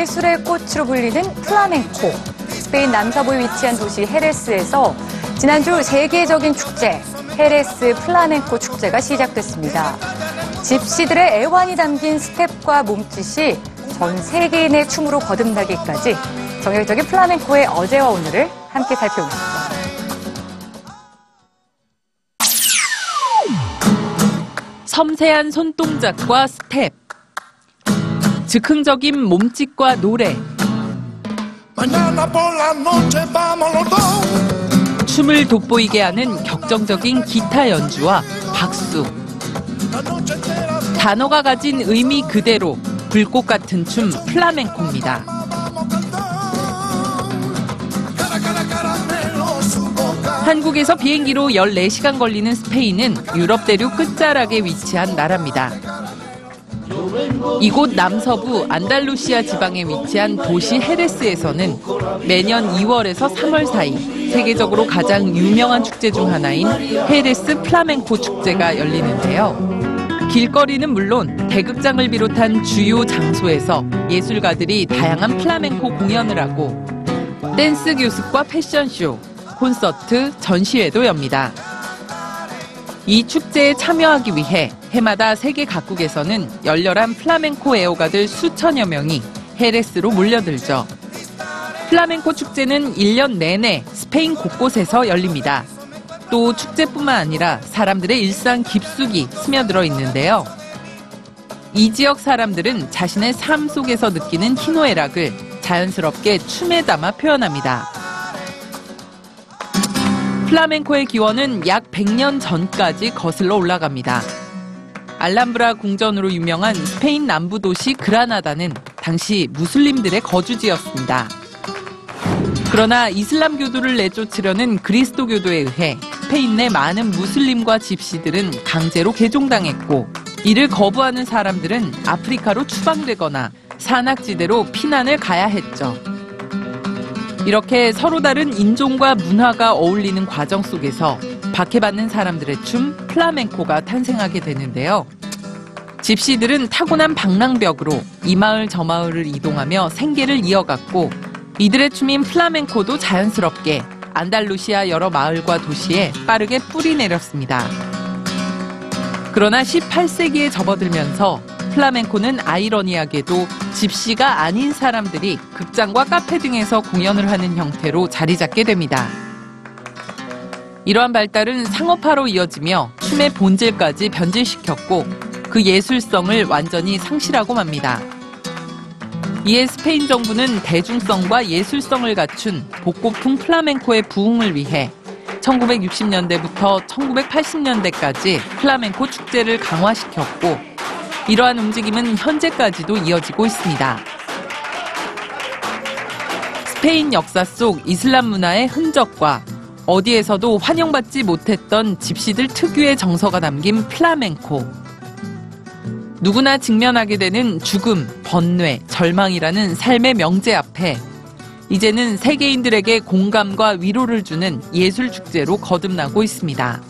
예술의 꽃으로 불리는 플라멩코. 스페인 남서부에 위치한 도시 헤레스에서 지난주 세계적인 축제, 헤레스 플라멩코 축제가 시작됐습니다. 집시들의 애환이 담긴 스텝과 몸짓이 전 세계인의 춤으로 거듭나기까지 정열적인 플라멩코의 어제와 오늘을 함께 살펴보겠습니다. 섬세한 손동작과 스텝, 즉흥적인 몸짓과 노래. 춤을 돋보이게 하는 격정적인 기타 연주와 박수, 단어가 가진 의미 그대로 불꽃 같은 춤 플라멩코입니다. 한국에서 비행기로 14시간 걸리는 스페인은 유럽 대륙 끝자락에 위치한 나라입니다. 이곳 남서부 안달루시아 지방에 위치한 도시 헤레스에서는 매년 2월에서 3월 사이 세계적으로 가장 유명한 축제 중 하나인 헤레스 플라멩코 축제가 열리는데요. 길거리는 물론 대극장을 비롯한 주요 장소에서 예술가들이 다양한 플라멩코 공연을 하고 댄스 교습과 패션쇼, 콘서트, 전시회도 엽니다. 이 축제에 참여하기 위해 해마다 세계 각국에서는 열렬한 플라멩코 애호가들 수천여 명이 헤레스로 몰려들죠. 플라멩코 축제는 1년 내내 스페인 곳곳에서 열립니다. 또 축제뿐만 아니라 사람들의 일상 깊숙이 스며들어 있는데요. 이 지역 사람들은 자신의 삶 속에서 느끼는 희노애락을 자연스럽게 춤에 담아 표현합니다. 플라멩코의 기원은 약 100년 전까지 거슬러 올라갑니다. 알람브라 궁전으로 유명한 스페인 남부 도시 그라나다는 당시 무슬림들의 거주지였습니다. 그러나 이슬람교도를 내쫓으려는 그리스도교도에 의해 스페인 내 많은 무슬림과 집시들은 강제로 개종당했고 이를 거부하는 사람들은 아프리카로 추방되거나 산악지대로 피난을 가야 했죠. 이렇게 서로 다른 인종과 문화가 어울리는 과정 속에서 박해받는 사람들의 춤 플라멩코가 탄생하게 되는데요. 집시들은 타고난 방랑벽으로 이 마을 저 마을을 이동하며 생계를 이어갔고 이들의 춤인 플라멩코도 자연스럽게 안달루시아 여러 마을과 도시에 빠르게 뿌리 내렸습니다. 그러나 18세기에 접어들면서 플라멩코는 아이러니하게도 집시가 아닌 사람들이 극장과 카페 등에서 공연을 하는 형태로 자리 잡게 됩니다. 이러한 발달은 상업화로 이어지며 춤의 본질까지 변질시켰고 그 예술성을 완전히 상실하고 맙니다. 이에 스페인 정부는 대중성과 예술성을 갖춘 복고풍 플라멩코의 부흥을 위해 1960년대부터 1980년대까지 플라멩코 축제를 강화시켰고 이러한 움직임은 현재까지도 이어지고 있습니다. 스페인 역사 속 이슬람 문화의 흔적과 어디에서도 환영받지 못했던 집시들 특유의 정서가 담긴 플라멩코. 누구나 직면하게 되는 죽음, 번뇌, 절망이라는 삶의 명제 앞에 이제는 세계인들에게 공감과 위로를 주는 예술 축제로 거듭나고 있습니다.